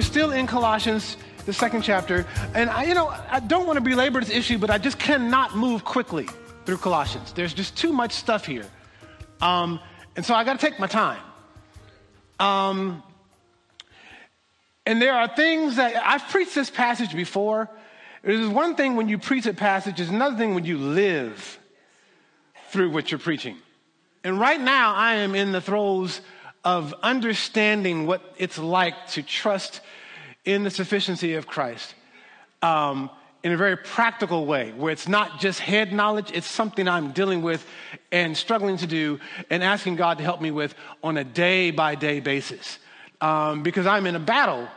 We're still in Colossians, the second chapter. And I, you know, I don't want to belabor this issue, but I just cannot move quickly through Colossians. There's just too much stuff here. Um, and so I got to take my time. Um, and there are things that I've preached this passage before. There's one thing when you preach a passage, there's another thing when you live through what you're preaching. And right now, I am in the throes of understanding what it's like to trust in the sufficiency of Christ um, in a very practical way, where it's not just head knowledge, it's something I'm dealing with and struggling to do and asking God to help me with on a day by day basis. Um, because I'm in a battle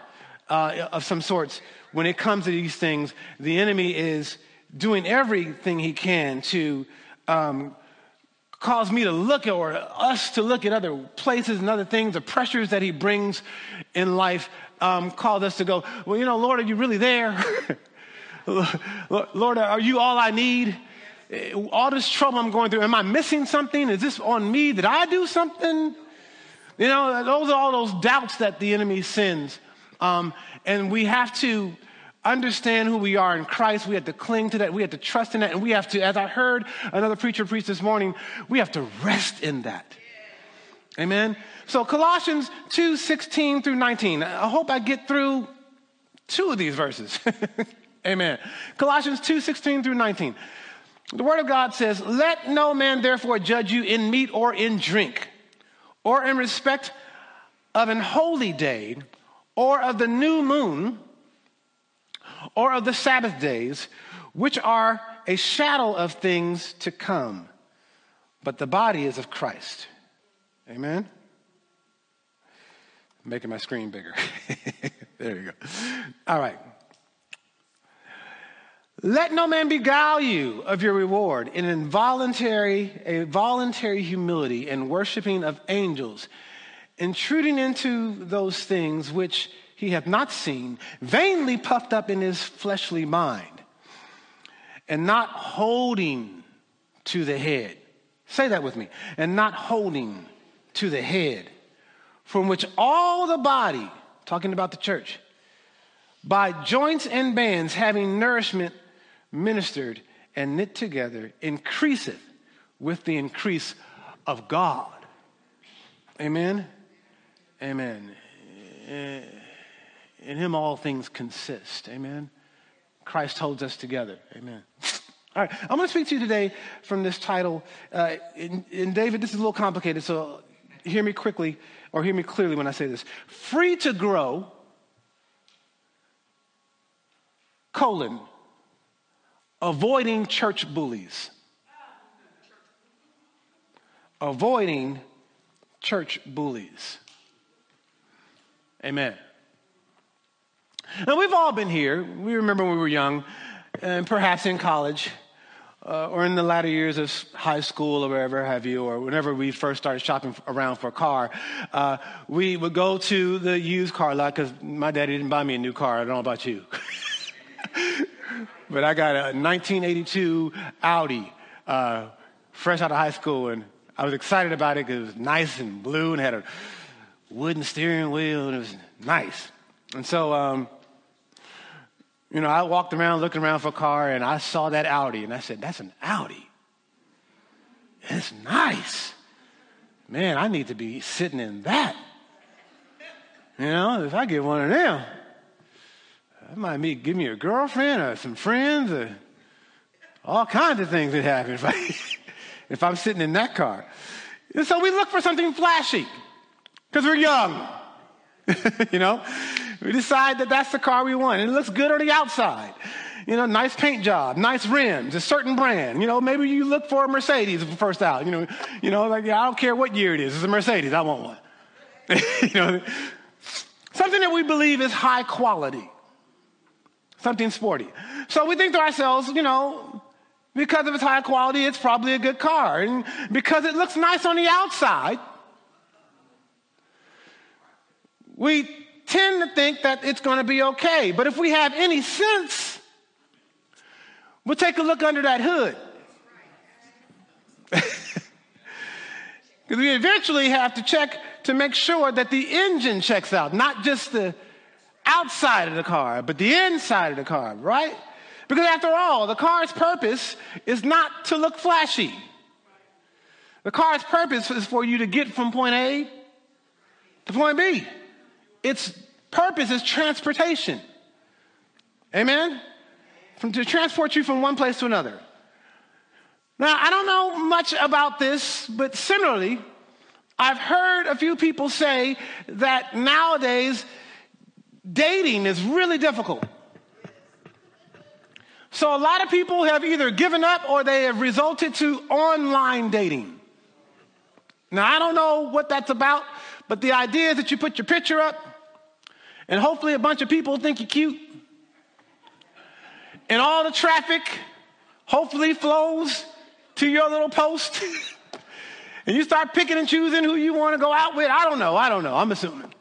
uh, of some sorts when it comes to these things. The enemy is doing everything he can to um, cause me to look or us to look at other places and other things, the pressures that he brings in life um, cause us to go, well, you know, Lord, are you really there? Lord, are you all I need? All this trouble I'm going through, am I missing something? Is this on me? Did I do something? You know, those are all those doubts that the enemy sends. Um, and we have to understand who we are in Christ. We have to cling to that. We have to trust in that. And we have to, as I heard another preacher preach this morning, we have to rest in that. Amen. So Colossians 2, 16 through 19. I hope I get through two of these verses. Amen. Colossians 2, 16 through 19. The word of God says, Let no man therefore judge you in meat or in drink, or in respect of an holy day, or of the new moon, or of the Sabbath days, which are a shadow of things to come. But the body is of Christ. Amen? making my screen bigger. there you go. All right. Let no man beguile you of your reward in involuntary, a voluntary humility and worshiping of angels, intruding into those things which he hath not seen, vainly puffed up in his fleshly mind, and not holding to the head. Say that with me. And not holding to the head, from which all the body, talking about the church, by joints and bands having nourishment ministered and knit together, increaseth with the increase of God. Amen. Amen. Eh, in him all things consist. Amen. Christ holds us together. Amen. All right, I'm going to speak to you today from this title. Uh, in, in David, this is a little complicated, so hear me quickly or hear me clearly when I say this. Free to grow, colon, avoiding church bullies. Avoiding church bullies. Amen. Now, we've all been here. We remember when we were young, and perhaps in college, uh, or in the latter years of high school or wherever have you, or whenever we first started shopping around for a car, uh, we would go to the used car lot because my daddy didn't buy me a new car. I don't know about you. but I got a 1982 Audi, uh, fresh out of high school, and I was excited about it because it was nice and blue and had a wooden steering wheel, and it was nice. And so, um, you know, I walked around looking around for a car and I saw that Audi and I said, that's an Audi. It's nice. Man, I need to be sitting in that. You know, if I get one of them, that might be, give me a girlfriend or some friends or all kinds of things that happen if, I, if I'm sitting in that car. And so we look for something flashy because we're young. you know, we decide that that's the car we want. And it looks good on the outside. You know, nice paint job, nice rims, a certain brand. You know, maybe you look for a Mercedes first out. You know, you know, like yeah, I don't care what year it is. It's a Mercedes. I want one. you know, something that we believe is high quality, something sporty. So we think to ourselves, you know, because of its high quality, it's probably a good car, and because it looks nice on the outside, we tend to think that it's going to be okay. But if we have any sense, we'll take a look under that hood. Because we eventually have to check to make sure that the engine checks out, not just the outside of the car, but the inside of the car, right? Because after all, the car's purpose is not to look flashy. The car's purpose is for you to get from point A to point B. Its purpose is transportation. Amen? From, to transport you from one place to another. Now, I don't know much about this, but similarly, I've heard a few people say that nowadays dating is really difficult. So a lot of people have either given up or they have resulted to online dating. Now, I don't know what that's about, but the idea is that you put your picture up and hopefully a bunch of people think you're cute. And all the traffic hopefully flows to your little post. and you start picking and choosing who you want to go out with. I don't know. I don't know. I'm assuming.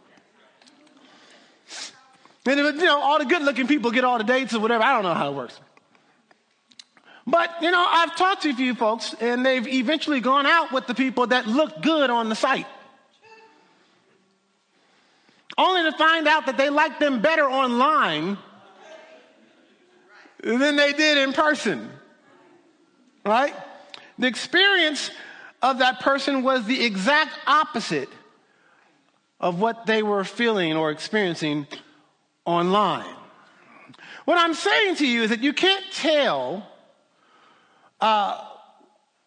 And you know, all the good looking people get all the dates or whatever. I don't know how it works. But, you know, I've talked to a few folks and they've eventually gone out with the people that look good on the site. Only to find out that they liked them better online than they did in person. Right? The experience of that person was the exact opposite of what they were feeling or experiencing online. What I'm saying to you is that you can't tell uh,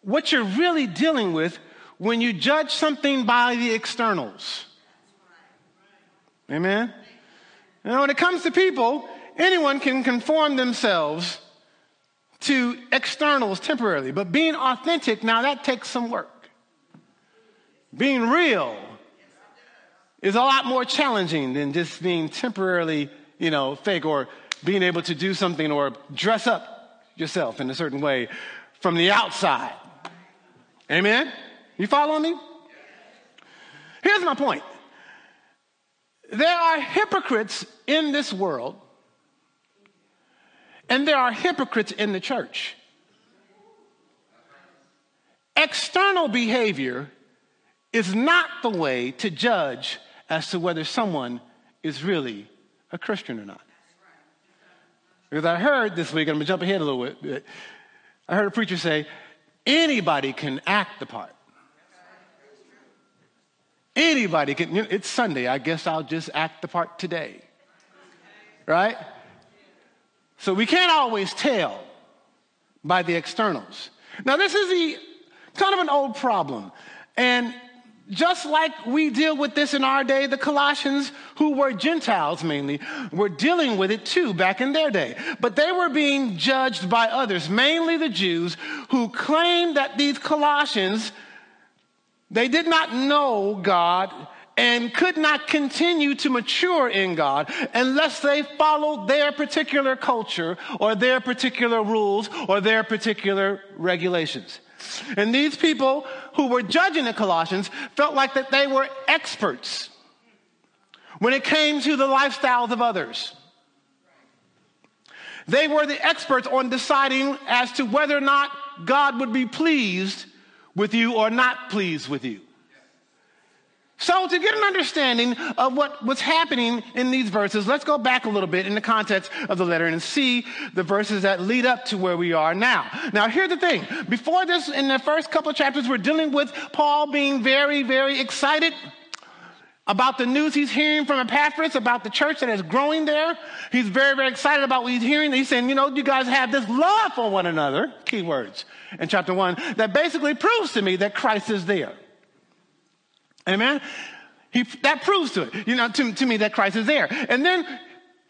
what you're really dealing with when you judge something by the externals. Amen? Now, when it comes to people, anyone can conform themselves to externals temporarily, but being authentic, now that takes some work. Being real is a lot more challenging than just being temporarily, you know, fake or being able to do something or dress up yourself in a certain way from the outside. Amen? You following me? Here's my point. There are hypocrites in this world, and there are hypocrites in the church. External behavior is not the way to judge as to whether someone is really a Christian or not. Because I heard this week, I'm going to jump ahead a little bit. I heard a preacher say, anybody can act the part. Anybody can, you know, it's Sunday, I guess I'll just act the part today. Right? So we can't always tell by the externals. Now, this is the kind of an old problem. And just like we deal with this in our day, the Colossians, who were Gentiles mainly, were dealing with it too back in their day. But they were being judged by others, mainly the Jews, who claimed that these Colossians, they did not know God and could not continue to mature in God unless they followed their particular culture or their particular rules or their particular regulations. And these people who were judging the Colossians felt like that they were experts when it came to the lifestyles of others. They were the experts on deciding as to whether or not God would be pleased with you or not pleased with you. So, to get an understanding of what was happening in these verses, let's go back a little bit in the context of the letter and see the verses that lead up to where we are now. Now, here's the thing. Before this, in the first couple of chapters, we're dealing with Paul being very, very excited about the news he's hearing from Epaphras about the church that is growing there. He's very, very excited about what he's hearing. He's saying, you know, you guys have this love for one another, key words in chapter one, that basically proves to me that Christ is there. Amen? He, that proves to it, you know, to, to me that Christ is there. And then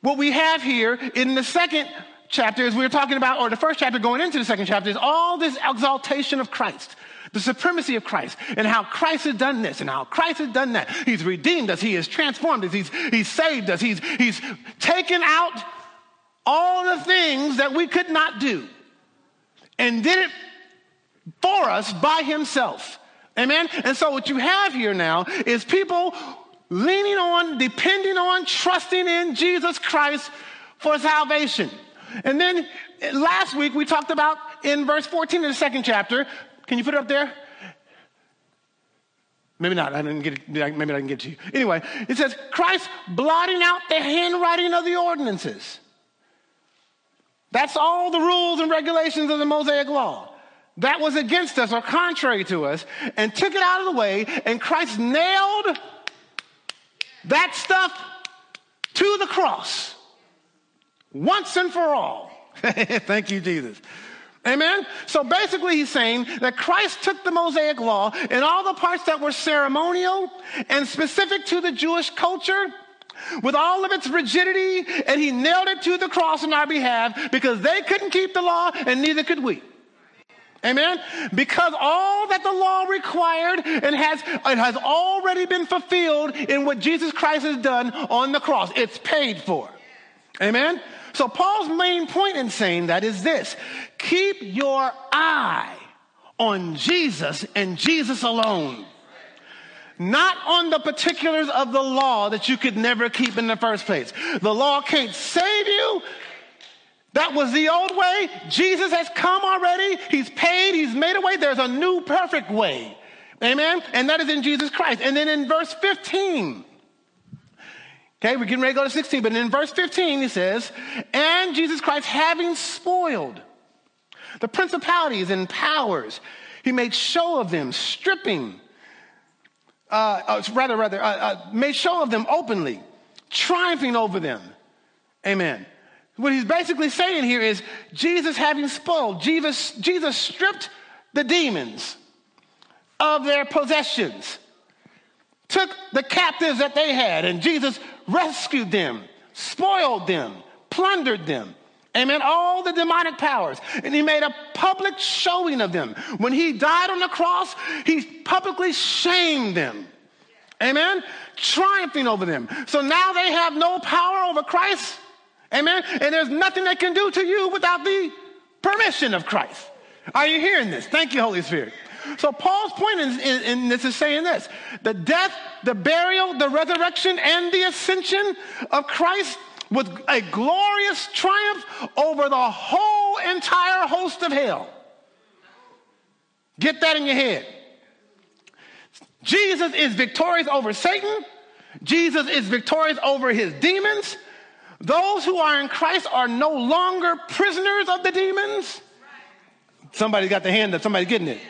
what we have here in the second chapter, we were talking about, or the first chapter going into the second chapter, is all this exaltation of Christ, the supremacy of Christ, and how Christ has done this and how Christ has done that. He's redeemed us, He has transformed us, He's, he's saved us, He's, he's taken out all the things that we could not do and did it for us by Himself. Amen? And so what you have here now is people leaning on, depending on, trusting in Jesus Christ for salvation. And then last week we talked about in verse 14 of the second chapter. Can you put it up there? Maybe not. I didn't get it. Maybe I didn't get to you. Anyway, it says Christ blotting out the handwriting of the ordinances. That's all the rules and regulations of the Mosaic law. That was against us or contrary to us and took it out of the way, and Christ nailed that stuff to the cross once and for all. Thank you, Jesus. Amen? So basically, he's saying that Christ took the Mosaic law and all the parts that were ceremonial and specific to the Jewish culture with all of its rigidity, and he nailed it to the cross on our behalf because they couldn't keep the law and neither could we. Amen? Because all that the law required and has, it has already been fulfilled in what Jesus Christ has done on the cross. It's paid for. Amen? So Paul's main point in saying that is this keep your eye on Jesus and Jesus alone. Not on the particulars of the law that you could never keep in the first place. The law can't save you. That was the old way. Jesus has come already. He's paid. He's made a way. There's a new perfect way. Amen. And that is in Jesus Christ. And then in verse 15, okay, we're getting ready to go to 16, but in verse 15, he says, and Jesus Christ having spoiled the principalities and powers, he made show of them, stripping, uh, uh, rather, rather, uh, uh made show of them openly, triumphing over them. Amen. What he's basically saying here is Jesus having spoiled, Jesus, Jesus stripped the demons of their possessions, took the captives that they had, and Jesus rescued them, spoiled them, plundered them. Amen. All the demonic powers. And he made a public showing of them. When he died on the cross, he publicly shamed them. Amen. Triumphing over them. So now they have no power over Christ. Amen. And there's nothing they can do to you without the permission of Christ. Are you hearing this? Thank you, Holy Spirit. So Paul's point in, in, in, this is saying this: the death, the burial, the resurrection, and the ascension of Christ was a glorious triumph over the whole entire host of hell. Get that in your head. Jesus is victorious over Satan. Jesus is victorious over his demons. Those who are in Christ are no longer prisoners of the demons. Somebody's got the hand up, somebody getting it.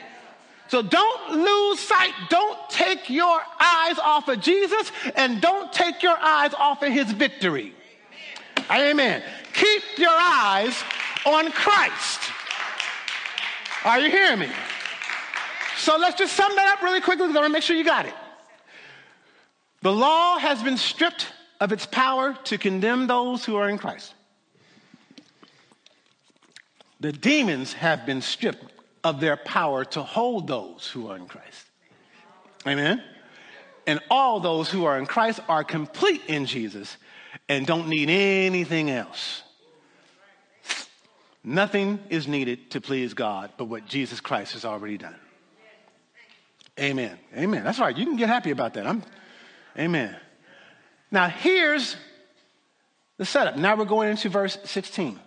So don't lose sight. Don't take your eyes off of Jesus and don't take your eyes off of his victory. Amen. Keep your eyes on Christ. Are you hearing me? So let's just sum that up really quickly because I want to make sure you got it. The law has been stripped of its power to condemn those who are in Christ. The demons have been stripped of their power to hold those who are in Christ. Amen? And all those who are in Christ are complete in Jesus and don't need anything else. Nothing is needed to please God but what Jesus Christ has already done. Amen. Amen. That's right. You can get happy about that. I'm, amen. Now, here's the setup. Now we're going into verse 16.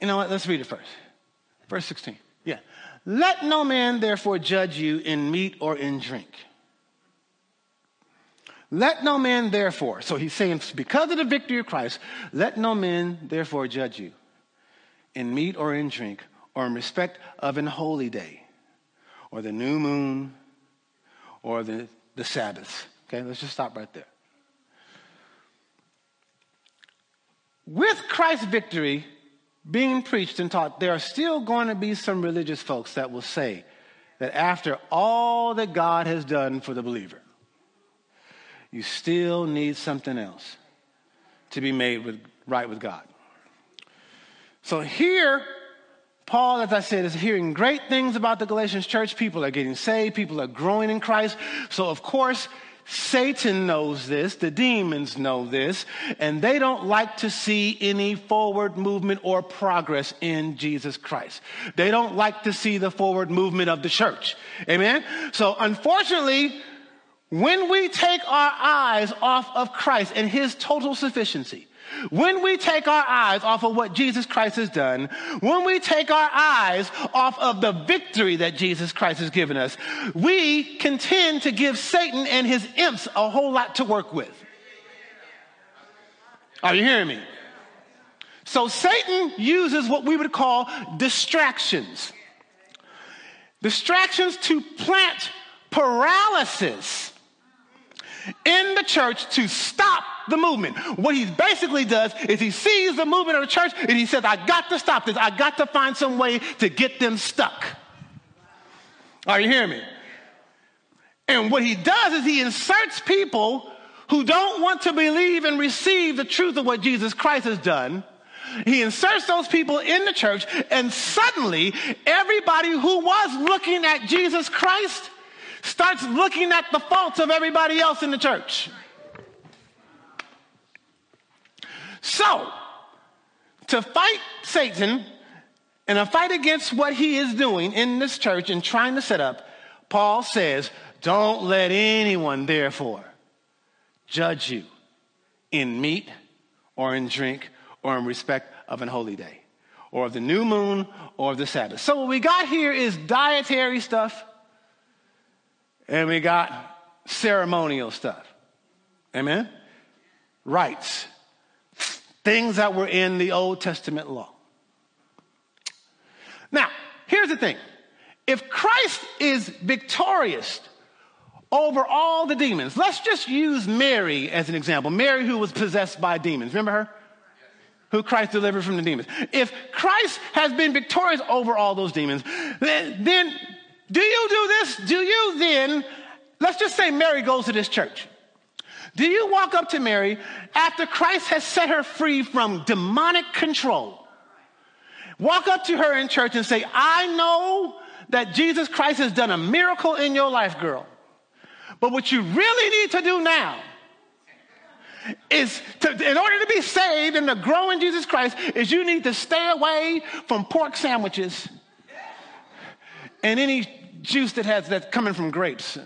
You know what? Let's read it first. Verse 16. Yeah. Let no man therefore judge you in meat or in drink. Let no man therefore, so he's saying, because of the victory of Christ, let no man therefore judge you in meat or in drink or in respect of an holy day or the new moon or the, the Sabbath Okay, let's just stop right there. With Christ's victory being preached and taught, there are still going to be some religious folks that will say that after all that God has done for the believer, you still need something else to be made with, right with God. So here, Paul, as I said, is hearing great things about the Galatians church. People are getting saved, people are growing in Christ. So, of course, Satan knows this, the demons know this, and they don't like to see any forward movement or progress in Jesus Christ. They don't like to see the forward movement of the church. Amen? So, unfortunately, When we take our eyes off of Christ and his total sufficiency, when we take our eyes off of what Jesus Christ has done, when we take our eyes off of the victory that Jesus Christ has given us, we can tend to give Satan and his imps a whole lot to work with. Are you hearing me? So Satan uses what we would call distractions. Distractions to plant paralysis in the church to stop the movement. What he basically does is he sees the movement of the church and he says, I got to stop this. I got to find some way to get them stuck. Are you hearing me? And what he does is he inserts people who don't want to believe and receive the truth of what Jesus Christ has done. He inserts those people in the church, and suddenly everybody who was looking at Jesus Christ starts looking at the faults of everybody else in the church. So, to fight Satan and a fight against what he is doing in this church and trying to set up, Paul says, Don't let anyone, therefore, judge you in meat or in drink or in respect of an holy day or of the new moon or of the Sabbath. So, what we got here is dietary stuff and we got ceremonial stuff. Amen? Rites things that were in the Old Testament law. Now, here's the thing if Christ is victorious over all the demons, let's just use Mary as an example. Mary, who was possessed by demons. Remember her? Who Christ delivered from the demons. If Christ has been victorious over all those demons, then, then do you do this? Do you then, let's just say Mary goes to this church. Do you walk up to Mary after Christ has set her free from demonic control? Walk up to her in church and say, I know that Jesus Christ has done a miracle in your life, girl. But what you really need to do now is to, in order to be saved and to grow in Jesus Christ, is you need to stay away from pork sandwiches and any juice that has that's coming from grapes.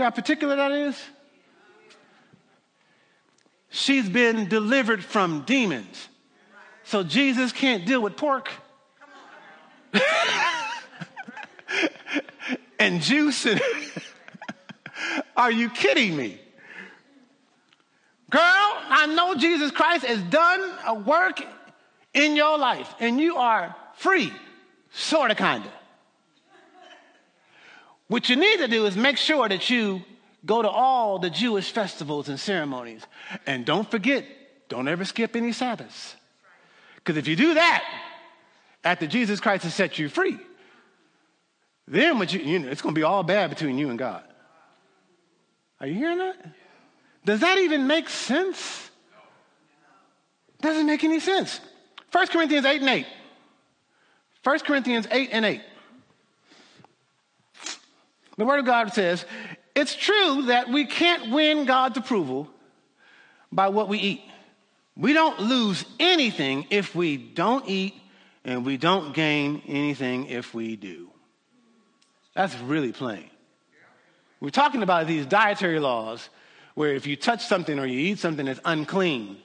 How particular that is? She's been delivered from demons. So Jesus can't deal with pork. and juice. And Are you kidding me? Girl, I know Jesus Christ has done a work in your life and you are free, sort of, kind of. What you need to do is make sure that you go to all the Jewish festivals and ceremonies. And don't forget, don't ever skip any Sabbaths. Because if you do that, after Jesus Christ has set you free, then what you, you know, it's going to be all bad between you and God. Are you hearing that? Does that even make sense? Doesn't make any sense. 1 Corinthians 8 and 8. 1 Corinthians 8 and 8. The Word of God says, it's true that we can't win God's approval by what we eat. We don't lose anything if we don't eat, and we don't gain anything if we do. That's really plain. We're talking about these dietary laws where if you touch something or you eat something that's unclean,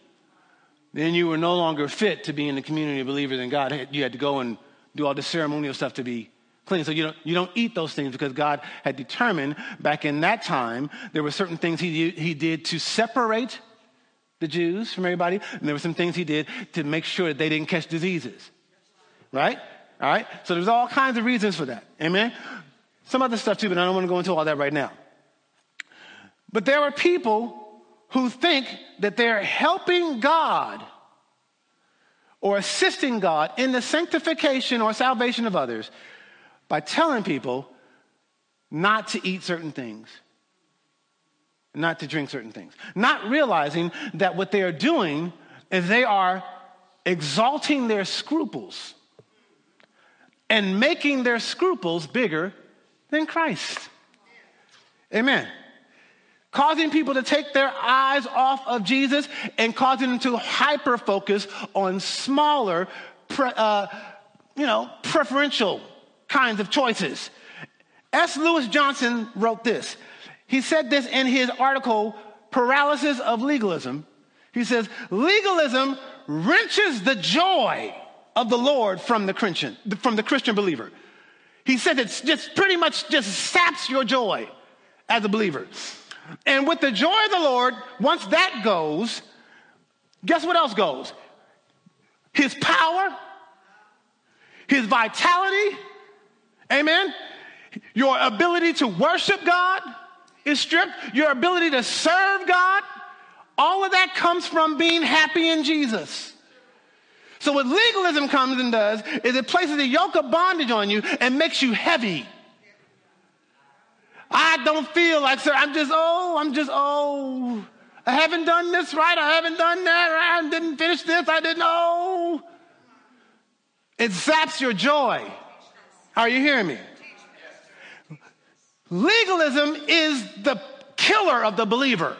then you were no longer fit to be in the community of believers in God. You had to go and do all the ceremonial stuff to be clean. So you don't, you don't eat those things because God had determined back in that time there were certain things he, he did to separate the Jews from everybody, and there were some things he did to make sure that they didn't catch diseases. Right? All right? So there's all kinds of reasons for that. Amen? Some other stuff too, but I don't want to go into all that right now. But there are people who think that they're helping God or assisting God in the sanctification or salvation of others by telling people not to eat certain things, not to drink certain things, not realizing that what they are doing is they are exalting their scruples and making their scruples bigger than Christ. Amen. Causing people to take their eyes off of Jesus and causing them to hyper focus on smaller, pre, uh, you know, preferential kinds of choices. S. Lewis Johnson wrote this. He said this in his article, Paralysis of Legalism. He says, legalism wrenches the joy of the Lord from the Christian, from the Christian believer. He said it's just pretty much just saps your joy as a believer. And with the joy of the Lord, once that goes, guess what else goes? His power, his vitality, amen. Your ability to worship God is stripped. Your ability to serve God, all of that comes from being happy in Jesus. So, what legalism comes and does is it places a yoke of bondage on you and makes you heavy. I don't feel like, sir, I'm just, oh, I'm just, oh, I haven't done this right. I haven't done that. I didn't finish this. I didn't, oh. It zaps your joy. Are you hearing me? Legalism is the killer of the believer.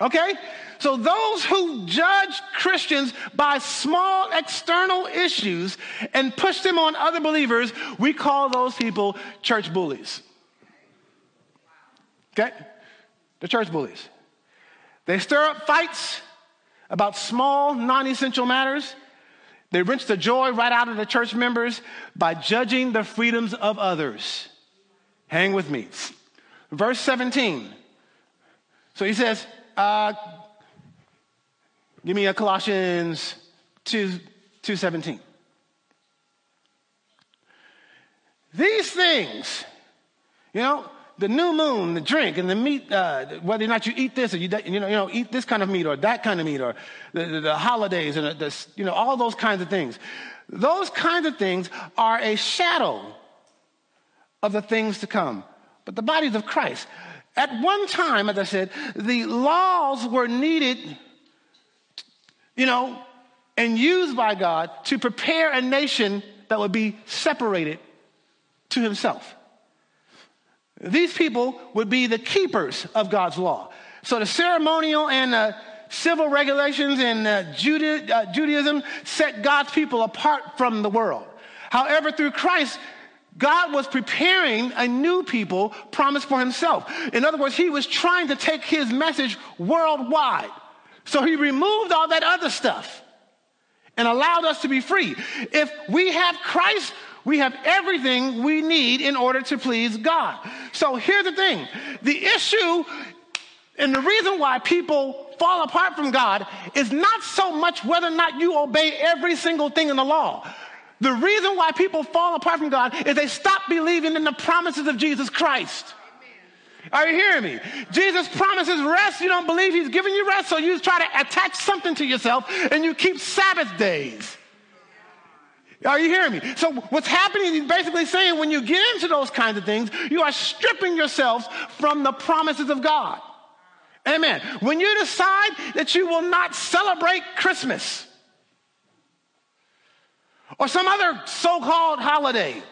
Okay? So, those who judge Christians by small external issues and push them on other believers, we call those people church bullies. Okay? The church bullies. They stir up fights about small, non essential matters. They wrench the joy right out of the church members by judging the freedoms of others. Hang with me. Verse 17. So he says, uh, give me a Colossians 2, 2.17. These things, you know, the new moon, the drink, and the meat, uh, whether or not you eat this or you, you, know, you know, eat this kind of meat or that kind of meat or the, the, the holidays and the, you know, all those kinds of things. Those kinds of things are a shadow of the things to come. But the bodies of Christ. At one time, as I said, the laws were needed, you know, and used by God to prepare a nation that would be separated to himself. These people would be the keepers of God's law. So the ceremonial and uh, civil regulations in uh, uh, Judaism set God's people apart from the world. However, through Christ, God was preparing a new people promised for himself. In other words, he was trying to take his message worldwide. So he removed all that other stuff and allowed us to be free. If we have Christ, we have everything we need in order to please God. So here's the thing the issue and the reason why people fall apart from God is not so much whether or not you obey every single thing in the law. The reason why people fall apart from God is they stop believing in the promises of Jesus Christ. Are you hearing me? Jesus promises rest. You don't believe he's giving you rest, so you try to attach something to yourself and you keep Sabbath days. Are you hearing me? So what's happening, he's basically saying when you get into those kinds of things, you are stripping yourselves from the promises of God. Amen. When you decide that you will not celebrate Christmas or some other so-called holiday,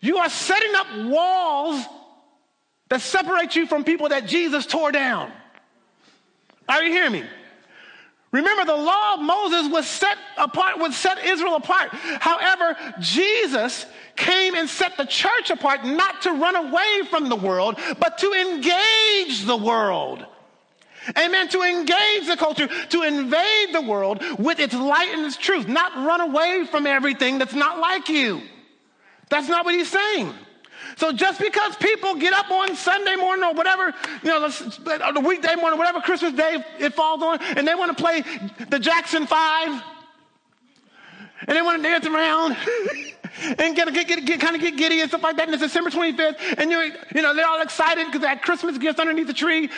you are setting up walls that separate you from people that Jesus tore down. Are you hearing me? Remember, the law of Moses was set apart, would set Israel apart. However, Jesus came and set the church apart not to run away from the world, but to engage the world. Amen. To engage the culture, to invade the world with its light and its truth, not run away from everything that's not like you. That's not what he's saying. So just because people get up on Sunday morning or whatever, you know, uh, the weekday morning, whatever Christmas day it falls on, and they want to play the Jackson Five, and they want to dance around. and get, get, get, get, kind of get giddy and stuff like that. And it's December 25th, and you're, you know, they're all excited because they had Christmas gifts underneath the tree.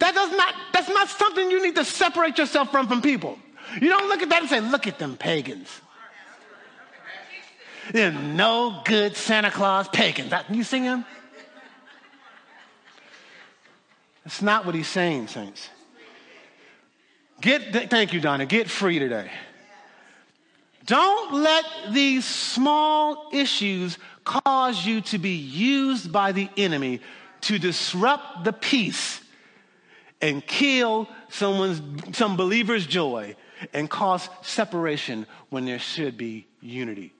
That does not, that's not something you need to separate yourself from from people. You don't look at that and say, look at them pagans. They're no good Santa Claus pagans. Can you sing them? That's not what he's saying, saints. Get, thank you, Donna. Get free today. Don't let these small issues cause you to be used by the enemy to disrupt the peace and kill someone's some believer's joy and cause separation when there should be unity.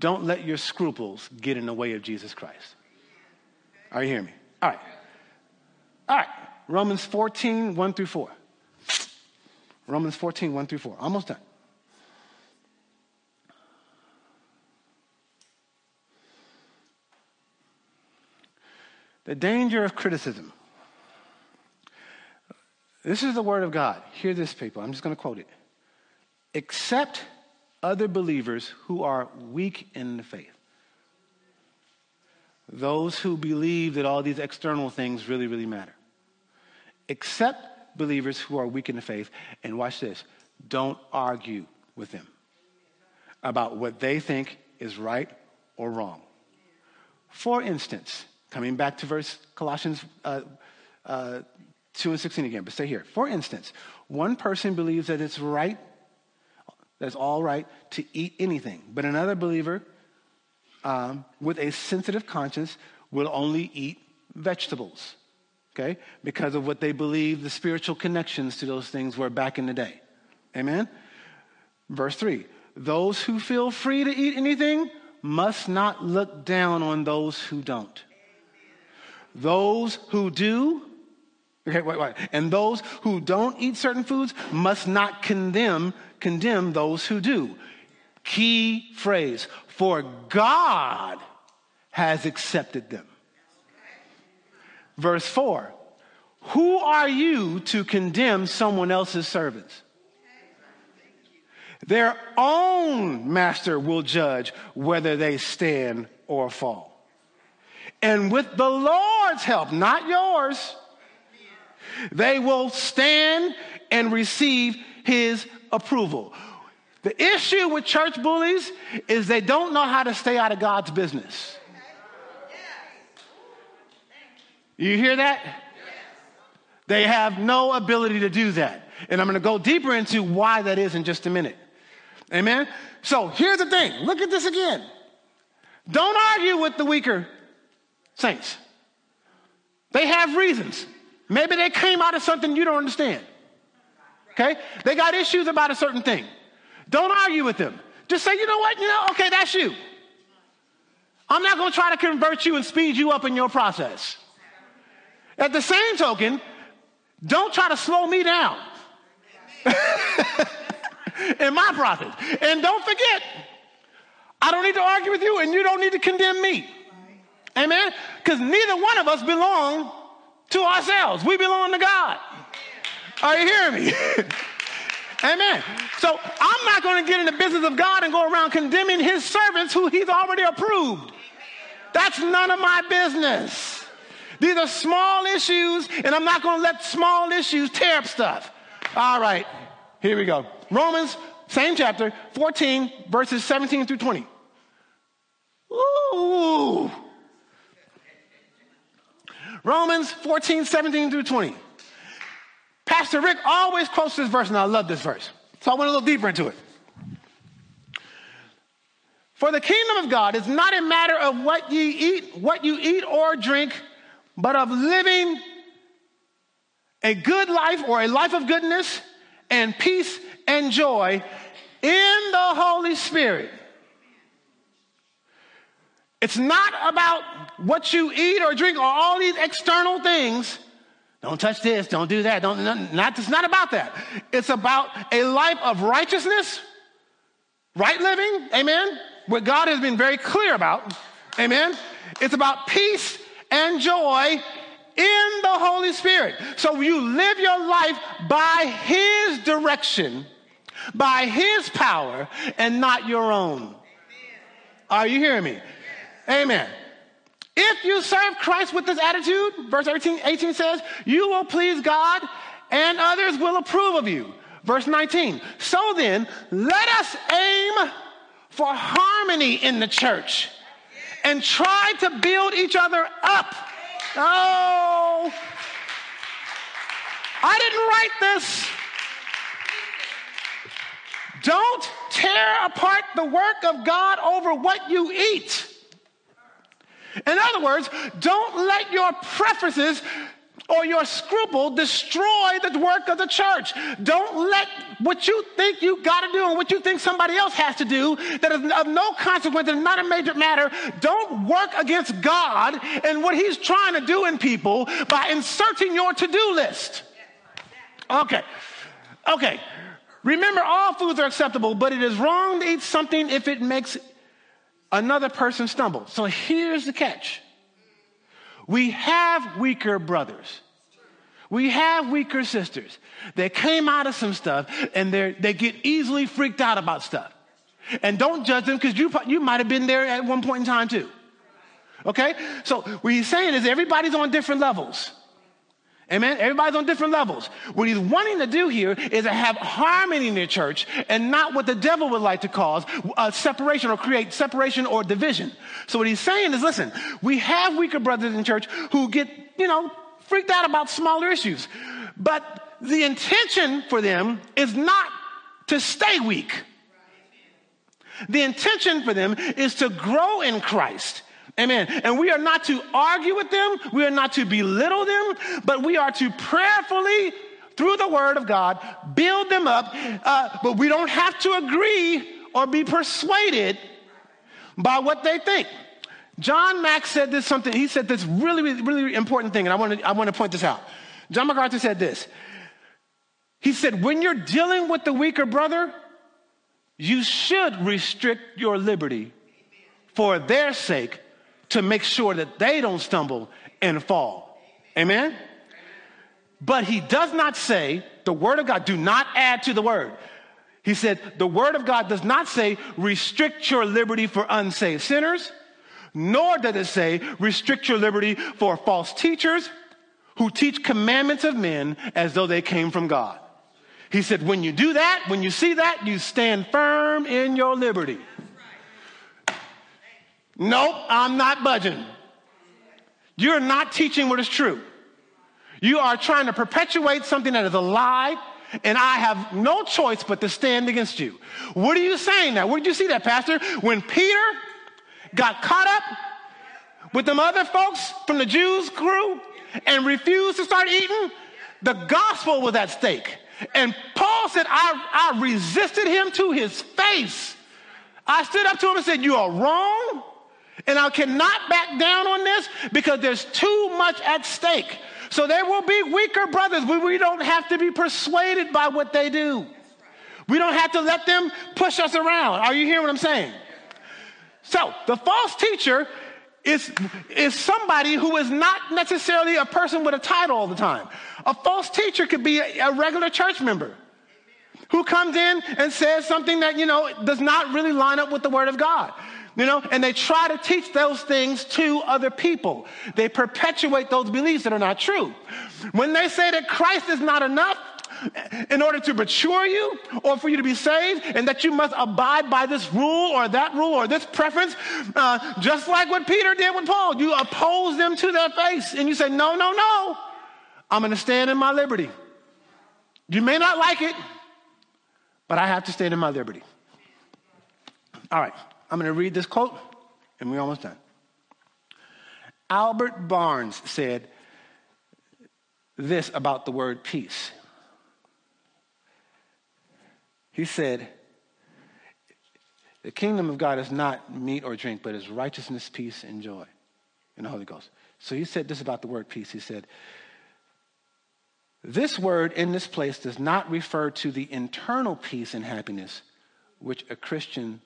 Don't let your scruples get in the way of Jesus Christ. Are you hearing me? All right. All right. Romans 14, 1 through 4. Romans 14, 1 through 4. Almost done. The danger of criticism. This is the word of God. Hear this, people. I'm just going to quote it. Accept other believers who are weak in the faith. Those who believe that all these external things really, really matter. Accept believers who are weak in the faith, and watch this don't argue with them about what they think is right or wrong. For instance, coming back to verse Colossians uh, uh, 2 and 16 again, but stay here. For instance, one person believes that it's right that's all right to eat anything. But another believer um, with a sensitive conscience will only eat vegetables, okay? Because of what they believe the spiritual connections to those things were back in the day. Amen? Verse 3 Those who feel free to eat anything must not look down on those who don't. Those who do Okay, wait, wait. And those who don't eat certain foods must not condemn condemn those who do. Key phrase, for God has accepted them. Verse 4 Who are you to condemn someone else's servants? Their own master will judge whether they stand or fall. And with the Lord's help, not yours, they will stand and receive his approval. The issue with church bullies is they don't know how to stay out of God's business. You hear that? They have no ability to do that. And I'm going to go deeper into why that is in just a minute. Amen? So here's the thing look at this again. Don't argue with the weaker saints, they have reasons. Maybe they came out of something you don't understand. Okay? They got issues about a certain thing. Don't argue with them. Just say, you know what? You know, okay, that's you. I'm not going to try to convert you and speed you up in your process. At the same token, don't try to slow me down in my process. And don't forget, I don't need to argue with you and you don't need to condemn me. Amen? Because neither one of us belong to ourselves. We belong to God. Are you hearing me? Amen. So I'm not going to get in the business of God and go around condemning his servants who he's already approved. That's none of my business. These are small issues, and I'm not going to let small issues tear up stuff. All right, here we go. Romans, same chapter, 14, verses 17 through 20. Ooh. Romans 14, 17 through 20. Pastor Rick always quotes this verse, and I love this verse. So I went a little deeper into it. For the kingdom of God is not a matter of what ye eat, what you eat or drink, but of living a good life or a life of goodness and peace and joy in the Holy Spirit. It's not about what you eat or drink or all these external things. Don't touch this, don't do that. Don't, not, it's not about that. It's about a life of righteousness, right living, amen, what God has been very clear about, amen. It's about peace and joy in the Holy Spirit. So you live your life by His direction, by His power, and not your own. Are you hearing me? Amen. If you serve Christ with this attitude, verse 18, 18 says, you will please God and others will approve of you. Verse 19. So then, let us aim for harmony in the church and try to build each other up. Oh, I didn't write this. Don't tear apart the work of God over what you eat. In other words, don't let your preferences or your scruple destroy the work of the church. Don't let what you think you got to do and what you think somebody else has to do that is of no consequence and not a major matter. Don't work against God and what He's trying to do in people by inserting your to do list. Okay. Okay. Remember, all foods are acceptable, but it is wrong to eat something if it makes another person stumble. So here's the catch we have weaker brothers. We have weaker sisters. They came out of some stuff and they get easily freaked out about stuff. And don't judge them because you, you might have been there at one point in time too. Okay? So what he's saying is everybody's on different levels. Amen. Everybody's on different levels. What he's wanting to do here is to have harmony in the church and not what the devil would like to cause uh, separation or create separation or division. So what he's saying is, listen, we have weaker brothers in church who get, you know, freaked out about smaller issues. But the intention for them is not to stay weak. The intention for them is to grow in Christ Amen. And we are not to argue with them, we are not to belittle them, but we are to prayerfully, through the word of God, build them up. Uh, but we don't have to agree or be persuaded by what they think. John Max said this something, he said this really, really, really important thing, and I want to I want to point this out. John MacArthur said this. He said, when you're dealing with the weaker brother, you should restrict your liberty for their sake to make sure that they don't stumble and fall. Amen? But he does not say, the word of God, do not add to the word. He said, the word of God does not say, restrict your liberty for unsaved sinners, nor does it say, restrict your liberty for false teachers who teach commandments of men as though they came from God. He said, when you do that, when you see that, you stand firm in your liberty. Nope, I'm not budging. You're not teaching what is true. You are trying to perpetuate something that is a lie, and I have no choice but to stand against you. What are you saying now? Where did you see that, Pastor? When Peter got caught up with them other folks from the Jews crew and refused to start eating, the gospel was at stake. And Paul said, I, I resisted him to his face. I stood up to him and said, You are wrong. And I cannot back down on this because there's too much at stake. So there will be weaker brothers, but we don't have to be persuaded by what they do. We don't have to let them push us around. Are you hearing what I'm saying? So the false teacher is, is somebody who is not necessarily a person with a title all the time. A false teacher could be a, a regular church member who comes in and says something that, you know, does not really line up with the word of God. You know, and they try to teach those things to other people. They perpetuate those beliefs that are not true. When they say that Christ is not enough, in order to mature you or for you to be saved, and that you must abide by this rule or that rule or this preference, uh, just like what Peter did with Paul. You oppose them to their face and you say, No, no, no, I'm going to stand in my liberty. You may not like it, but I have to stand in my liberty. All right. I'm going to read this quote, and we're almost done. Albert Barnes said this about the word peace. He said, The kingdom of God is not meat or drink, but is righteousness, peace, and joy in the Holy Ghost. So he said this about the word peace. He said, This word in this place does not refer to the internal peace and happiness which a Christian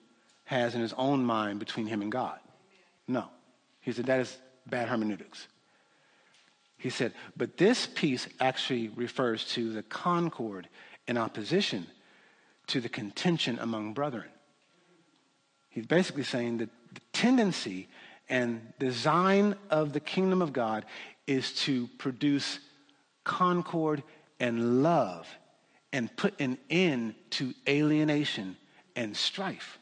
has in his own mind between him and God. No. He said that is bad hermeneutics. He said, but this peace actually refers to the concord in opposition to the contention among brethren. He's basically saying that the tendency and design of the kingdom of God is to produce concord and love and put an end to alienation and strife.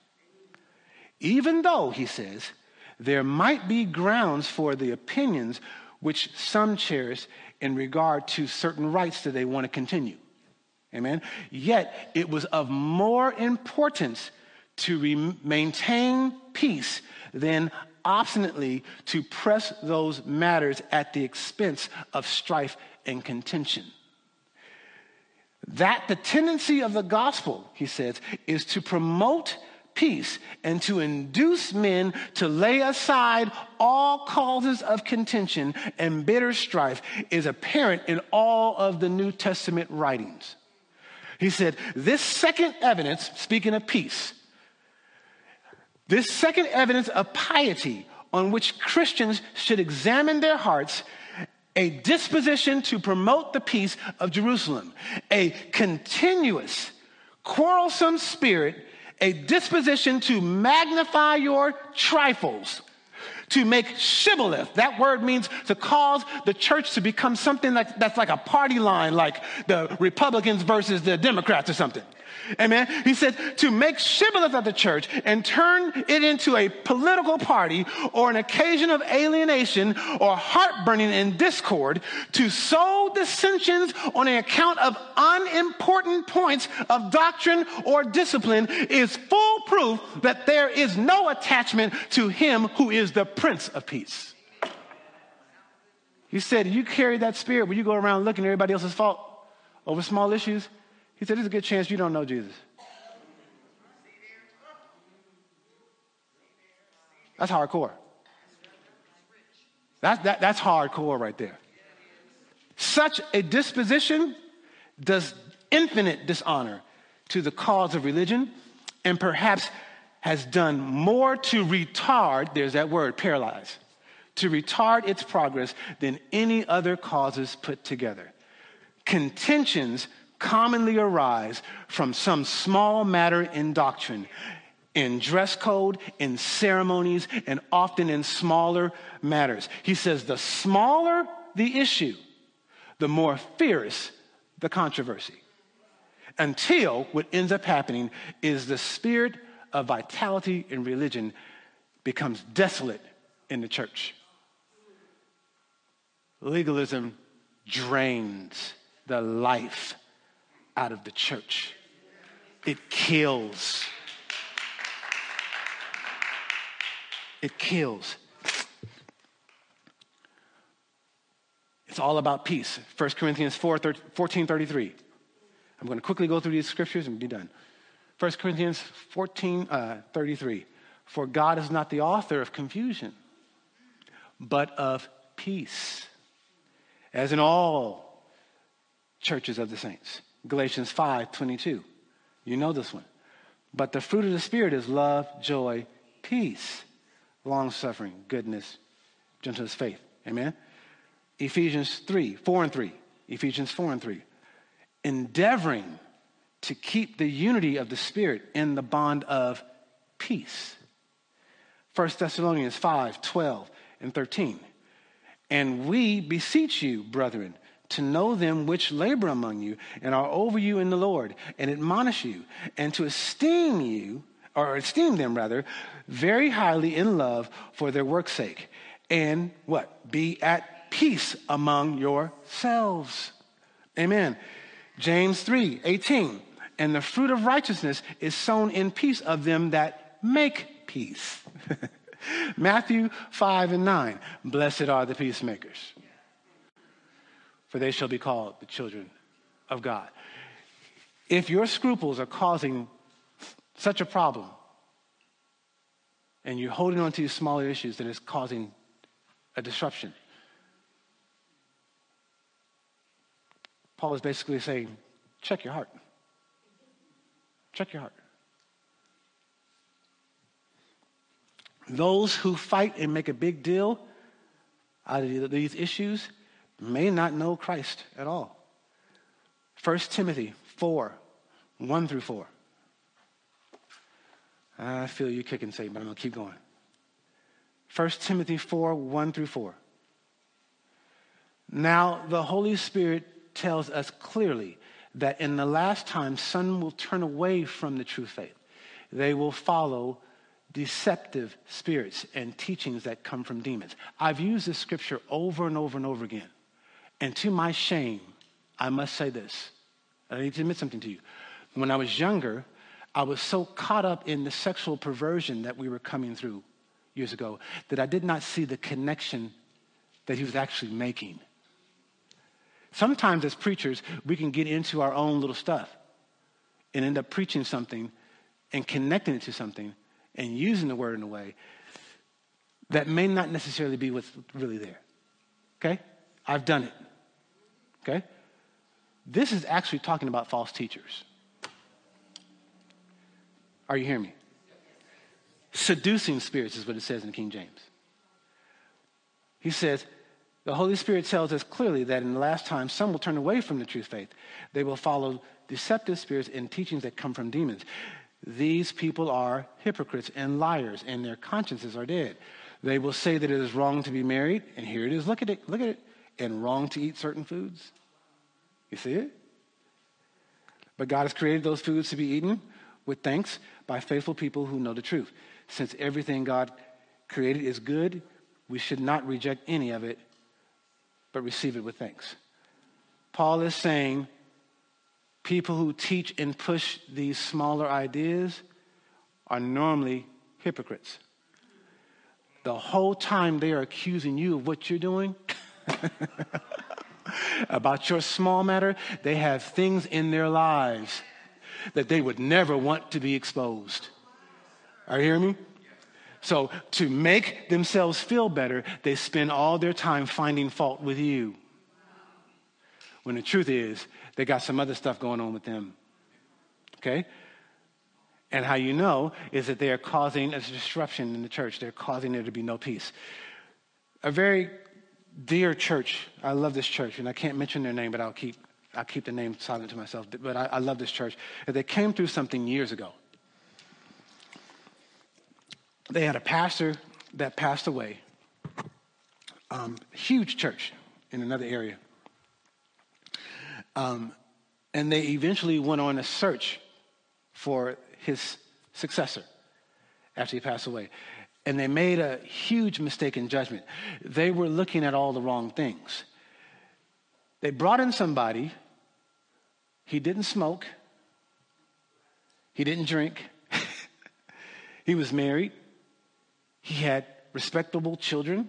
Even though, he says, there might be grounds for the opinions which some cherish in regard to certain rights that they want to continue. Amen. Yet it was of more importance to re- maintain peace than obstinately to press those matters at the expense of strife and contention. That the tendency of the gospel, he says, is to promote peace and to induce men to lay aside all causes of contention and bitter strife is apparent in all of the New Testament writings. He said, This second evidence, speaking of peace, this second evidence of piety on which Christians should examine their hearts a disposition to promote the peace of Jerusalem, a continuous, quarrelsome spirit a disposition to magnify your trifles, to make shibboleth. That word means to cause the church to become something like, that's like a party line, like the Republicans versus the Democrats or something. Amen. He said to make shibboleth of the church and turn it into a political party or an occasion of alienation or heartburning and discord, to sow dissensions on account of unimportant points of doctrine or discipline is full proof that there is no attachment to him who is the Prince of Peace. He said, You carry that spirit when you go around looking at everybody else's fault over small issues. He said, There's a good chance you don't know Jesus. That's hardcore. That, that, that's hardcore right there. Such a disposition does infinite dishonor to the cause of religion and perhaps has done more to retard, there's that word, paralyze, to retard its progress than any other causes put together. Contentions commonly arise from some small matter in doctrine, in dress code, in ceremonies, and often in smaller matters. He says the smaller the issue, the more fierce the controversy. Until what ends up happening is the spirit of vitality in religion becomes desolate in the church. Legalism drains the life out of the church. It kills. It kills. It's all about peace. 1 Corinthians 4, 14 33. I'm going to quickly go through these scriptures and be done. 1 Corinthians 14 uh, 33. For God is not the author of confusion, but of peace, as in all churches of the saints. Galatians 5 22. You know this one. But the fruit of the Spirit is love, joy, peace, long suffering, goodness, gentleness, faith. Amen? Ephesians 3, 4 and 3. Ephesians 4 and 3. Endeavoring to keep the unity of the Spirit in the bond of peace. 1 Thessalonians 5, 12 and 13. And we beseech you, brethren, to know them which labor among you and are over you in the Lord and admonish you, and to esteem you, or esteem them rather, very highly in love for their work's sake. And what? Be at peace among yourselves. Amen. James 3 18. And the fruit of righteousness is sown in peace of them that make peace. Matthew 5 and 9. Blessed are the peacemakers for they shall be called the children of God. If your scruples are causing such a problem, and you're holding on to these smaller issues, then it's causing a disruption. Paul is basically saying, check your heart. Check your heart. Those who fight and make a big deal out of these issues may not know Christ at all. 1 Timothy 4 1 through 4. I feel you kicking, Satan, but I'm going to keep going. 1 Timothy 4 1 through 4. Now, the Holy Spirit tells us clearly that in the last time, some will turn away from the true faith. They will follow deceptive spirits and teachings that come from demons. I've used this scripture over and over and over again. And to my shame, I must say this. I need to admit something to you. When I was younger, I was so caught up in the sexual perversion that we were coming through years ago that I did not see the connection that he was actually making. Sometimes, as preachers, we can get into our own little stuff and end up preaching something and connecting it to something and using the word in a way that may not necessarily be what's really there. Okay? I've done it. Okay? This is actually talking about false teachers. Are you hearing me? Seducing spirits is what it says in King James. He says, the Holy Spirit tells us clearly that in the last time, some will turn away from the true faith. They will follow deceptive spirits and teachings that come from demons. These people are hypocrites and liars, and their consciences are dead. They will say that it is wrong to be married, and here it is. Look at it. Look at it. And wrong to eat certain foods. You see it? But God has created those foods to be eaten with thanks by faithful people who know the truth. Since everything God created is good, we should not reject any of it but receive it with thanks. Paul is saying people who teach and push these smaller ideas are normally hypocrites. The whole time they are accusing you of what you're doing about your small matter, they have things in their lives that they would never want to be exposed. Are you hearing me? So, to make themselves feel better, they spend all their time finding fault with you. When the truth is, they got some other stuff going on with them. Okay? And how you know is that they are causing a disruption in the church. They're causing there to be no peace. A very dear church, I love this church, and I can't mention their name, but I'll keep, I'll keep the name silent to myself. But I, I love this church. They came through something years ago they had a pastor that passed away. Um, huge church in another area. Um, and they eventually went on a search for his successor after he passed away. And they made a huge mistake in judgment. They were looking at all the wrong things. They brought in somebody, he didn't smoke, he didn't drink, he was married, he had respectable children.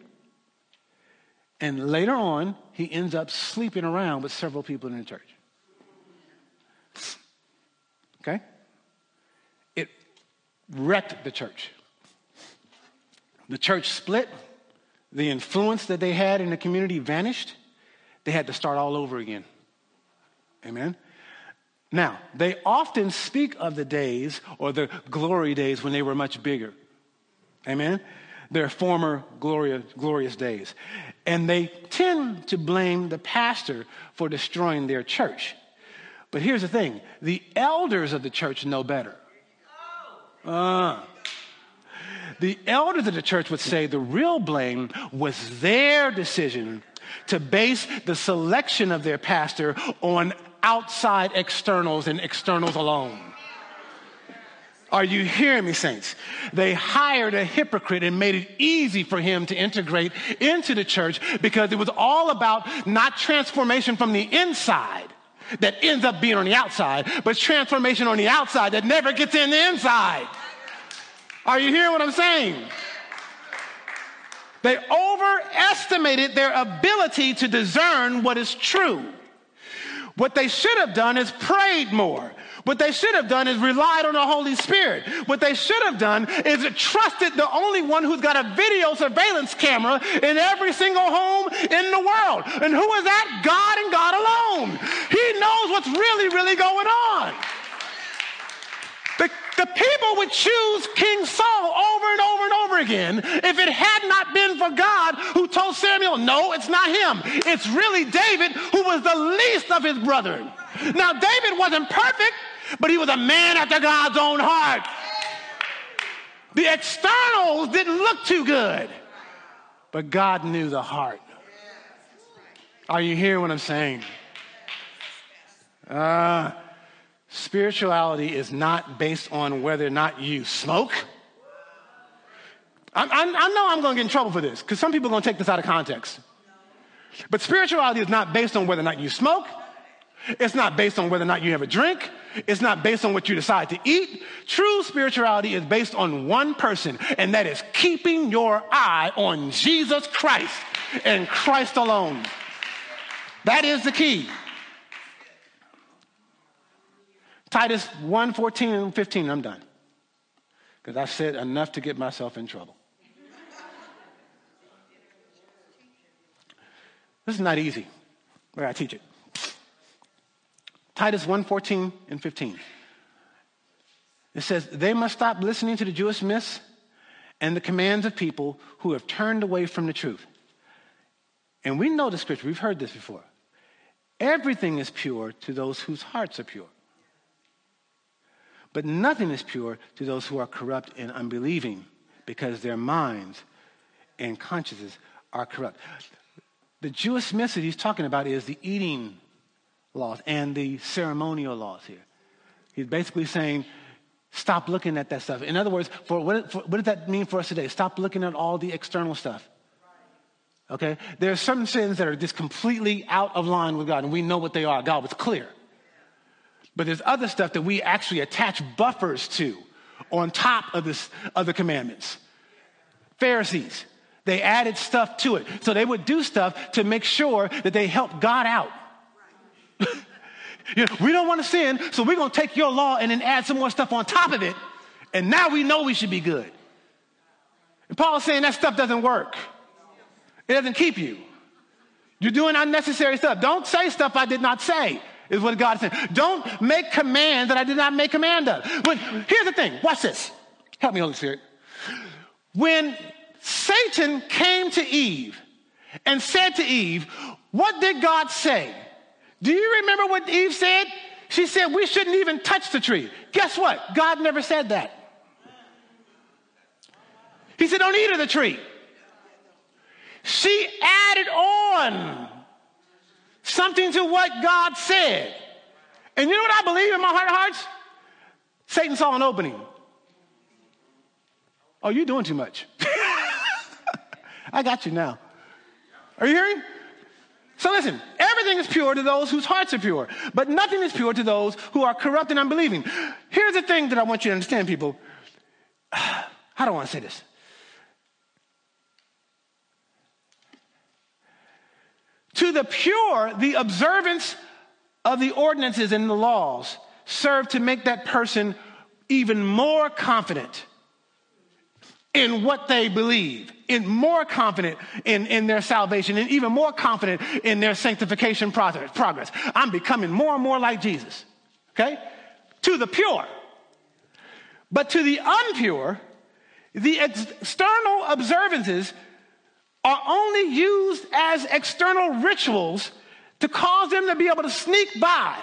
And later on, he ends up sleeping around with several people in the church. Okay? It wrecked the church. The church split. The influence that they had in the community vanished. They had to start all over again. Amen? Now, they often speak of the days or the glory days when they were much bigger. Amen? Their former glorious, glorious days. And they tend to blame the pastor for destroying their church. But here's the thing the elders of the church know better. Uh, the elders of the church would say the real blame was their decision to base the selection of their pastor on outside externals and externals alone. Are you hearing me, saints? They hired a hypocrite and made it easy for him to integrate into the church because it was all about not transformation from the inside that ends up being on the outside, but transformation on the outside that never gets in the inside. Are you hearing what I'm saying? They overestimated their ability to discern what is true. What they should have done is prayed more. What they should have done is relied on the Holy Spirit. What they should have done is trusted the only one who's got a video surveillance camera in every single home in the world. And who is that? God and God alone. He knows what's really, really going on. The, people would choose King Saul over and over and over again if it had not been for God who told Samuel, no, it's not him. It's really David who was the least of his brethren. Now, David wasn't perfect but he was a man after God's own heart. The externals didn't look too good, but God knew the heart. Are you hearing what I'm saying? Uh, spirituality is not based on whether or not you smoke. I, I, I know I'm going to get in trouble for this because some people are going to take this out of context. But spirituality is not based on whether or not you smoke. It's not based on whether or not you have a drink. It's not based on what you decide to eat. True spirituality is based on one person, and that is keeping your eye on Jesus Christ and Christ alone. That is the key. Titus 1 14 and 15, I'm done. Because I said enough to get myself in trouble. This is not easy, but I teach it. Titus 1 14 and 15. It says, They must stop listening to the Jewish myths and the commands of people who have turned away from the truth. And we know the scripture, we've heard this before. Everything is pure to those whose hearts are pure. But nothing is pure to those who are corrupt and unbelieving because their minds and consciences are corrupt. The Jewish message he's talking about is the eating laws and the ceremonial laws here. He's basically saying, stop looking at that stuff. In other words, for what, for, what does that mean for us today? Stop looking at all the external stuff. Okay? There are certain sins that are just completely out of line with God, and we know what they are. God was clear. But there's other stuff that we actually attach buffers to on top of, this, of the commandments. Pharisees, they added stuff to it. So they would do stuff to make sure that they helped God out. you know, we don't want to sin, so we're going to take your law and then add some more stuff on top of it. And now we know we should be good. And Paul's saying that stuff doesn't work. It doesn't keep you. You're doing unnecessary stuff. Don't say stuff I did not say, is what God said. Don't make commands that I did not make command of. But here's the thing watch this. Help me, Holy Spirit. When Satan came to Eve and said to Eve, What did God say? Do you remember what Eve said? She said, We shouldn't even touch the tree. Guess what? God never said that. He said, Don't eat of the tree. She added on something to what God said. And you know what I believe in my heart of hearts? Satan saw an opening. Oh, you're doing too much. I got you now. Are you hearing? So listen, everything is pure to those whose hearts are pure, but nothing is pure to those who are corrupt and unbelieving. Here's the thing that I want you to understand, people. I want to say this? To the pure, the observance of the ordinances and the laws serve to make that person even more confident in what they believe, in more confident in, in their salvation, and even more confident in their sanctification progress. I'm becoming more and more like Jesus. Okay? To the pure. But to the unpure, the external observances are only used as external rituals to cause them to be able to sneak by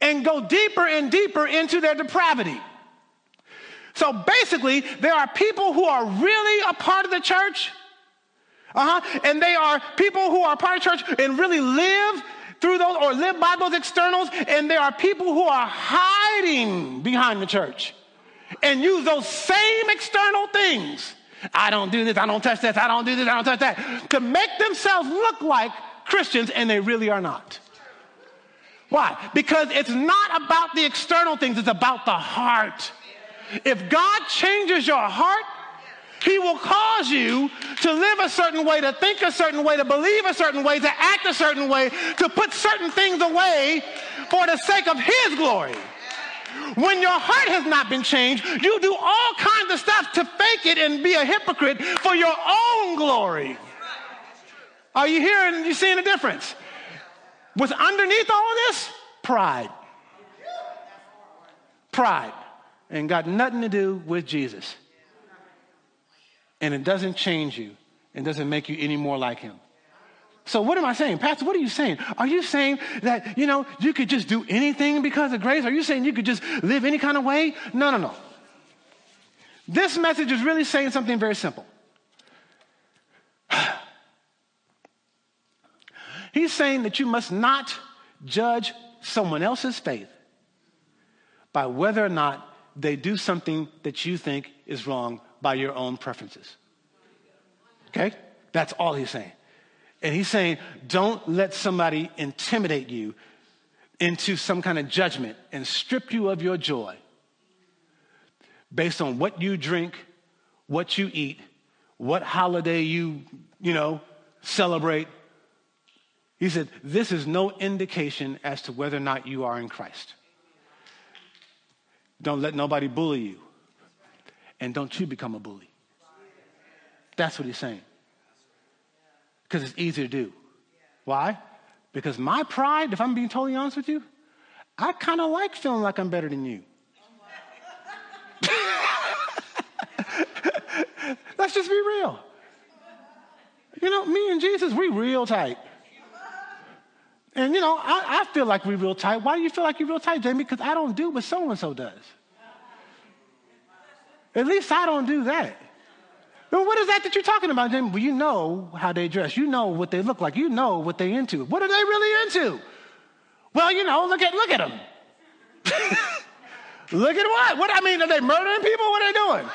and go deeper and deeper into their depravity. So basically, there are people who are really a part of the church, uh-huh, and they are people who are part of church and really live through those or live by those externals, and there are people who are hiding behind the church and use those same external things. I don't do this, I don't touch this, I don't do this, I don't touch that, to make themselves look like Christians, and they really are not. Why? Because it's not about the external things, it's about the heart. If God changes your heart, he will cause you to live a certain way, to think a certain way, to believe a certain way, to act a certain way, to put certain things away for the sake of His glory. When your heart has not been changed, you do all kinds of stuff to fake it and be a hypocrite for your own glory. Are you hearing? You seeing the difference? What's underneath all of this? Pride. Pride and got nothing to do with Jesus. And it doesn't change you and doesn't make you any more like him. So what am I saying? Pastor, what are you saying? Are you saying that, you know, you could just do anything because of grace? Are you saying you could just live any kind of way? No, no, no. This message is really saying something very simple. He's saying that you must not judge someone else's faith by whether or not they do something that you think is wrong by your own preferences. Okay? That's all he's saying. And he's saying, don't let somebody intimidate you into some kind of judgment and strip you of your joy based on what you drink, what you eat, what holiday you, you know, celebrate. He said, This is no indication as to whether or not you are in Christ. Don't let nobody bully you. And don't you become a bully. That's what he's saying. Because it's easy to do. Why? Because my pride, if I'm being totally honest with you, I kind of like feeling like I'm better than you. Let's just be real. You know, me and Jesus, we real tight. And you know, I, I feel like we real tight. Why do you feel like you're real tight, Jamie? Because I don't do what so and so does. At least I don't do that. Well, what is that that you're talking about, Jamie? Well, you know how they dress. You know what they look like. You know what they into. What are they really into? Well, you know, look at look at them. look at what? What I mean, are they murdering people? What are they doing?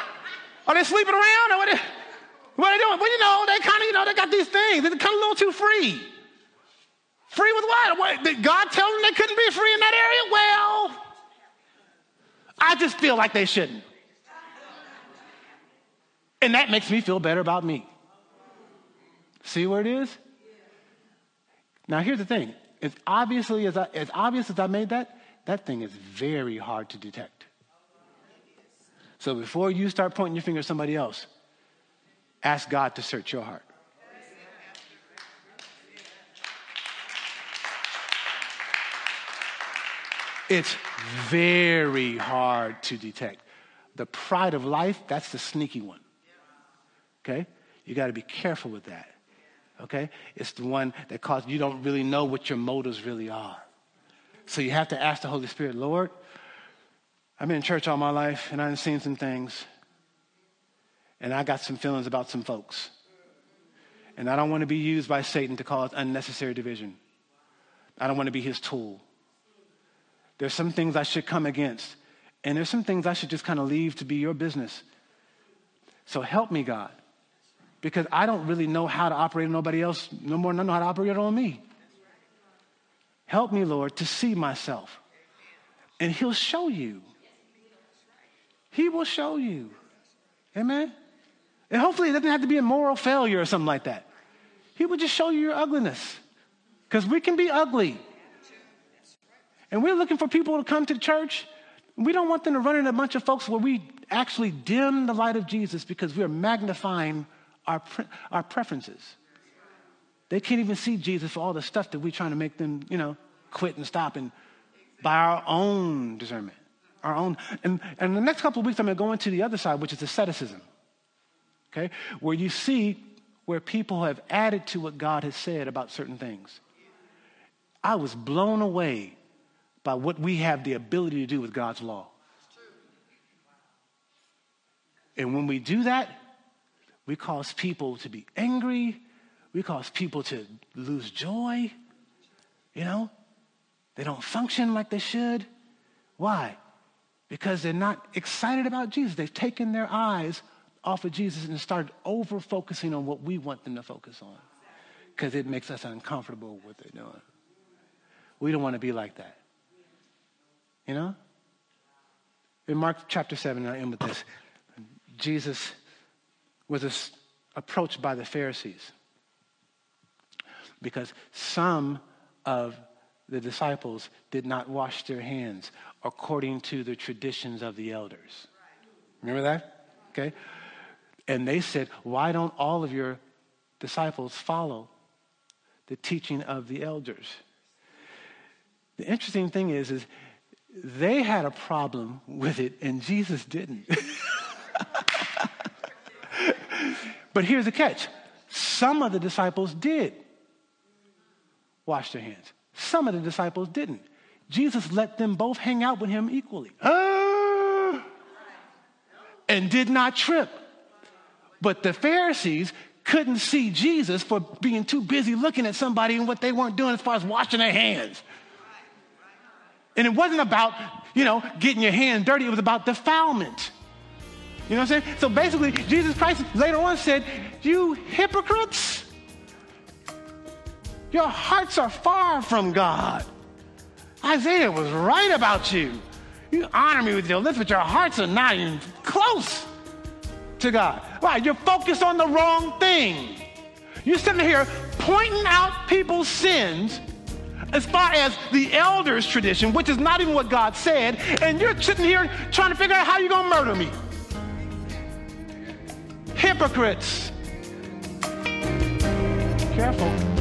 Are they sleeping around? Or what, are, what are they doing? Well, you know, they kind of, you know, they got these things. They're kind of a little too free. Free with what? what? Did God tell them they couldn't be free in that area? Well, I just feel like they shouldn't. And that makes me feel better about me. See where it is? Now, here's the thing. As obviously as, I, as obvious as I made that, that thing is very hard to detect. So before you start pointing your finger at somebody else, ask God to search your heart. It's very hard to detect. The pride of life, that's the sneaky one. Okay? You got to be careful with that. Okay? It's the one that causes you don't really know what your motives really are. So you have to ask the Holy Spirit, Lord, I've been in church all my life and I've seen some things. And I got some feelings about some folks. And I don't want to be used by Satan to cause unnecessary division. I don't want to be his tool. There's some things I should come against. And there's some things I should just kind of leave to be your business. So help me, God. Because I don't really know how to operate on nobody else no more than I know how to operate on me. Help me, Lord, to see myself. And He'll show you. He will show you. Amen? And hopefully it doesn't have to be a moral failure or something like that. He will just show you your ugliness. Because we can be ugly. And we're looking for people to come to church. We don't want them to run into a bunch of folks where we actually dim the light of Jesus because we're magnifying our, our preferences. They can't even see Jesus for all the stuff that we're trying to make them, you know, quit and stop and by our own discernment our own. And, and the next couple of weeks, I'm going to go into the other side, which is asceticism. Okay? Where you see where people have added to what God has said about certain things. I was blown away by what we have the ability to do with God's law. And when we do that, we cause people to be angry. We cause people to lose joy. You know, they don't function like they should. Why? because they're not excited about Jesus. They've taken their eyes off of Jesus and started over focusing on what we want them to focus on because it makes us uncomfortable with what they're doing. We don't want to be like that. You know? In Mark chapter 7, I end with this, Jesus was approached by the Pharisees because some of the disciples did not wash their hands according to the traditions of the elders. Remember that? Okay? And they said, Why don't all of your disciples follow the teaching of the elders? The interesting thing is, is they had a problem with it and Jesus didn't. but here's the catch some of the disciples did wash their hands, some of the disciples didn't. Jesus let them both hang out with him equally. Ah, and did not trip. But the Pharisees couldn't see Jesus for being too busy looking at somebody and what they weren't doing as far as washing their hands. And it wasn't about, you know, getting your hands dirty, it was about defilement. You know what I'm saying? So basically, Jesus Christ later on said, You hypocrites, your hearts are far from God. Isaiah was right about you. You honor me with your lips, but your hearts are not even close to God. Right? You're focused on the wrong thing. You're sitting here pointing out people's sins as far as the elders' tradition, which is not even what God said, and you're sitting here trying to figure out how you're going to murder me. Hypocrites. Careful.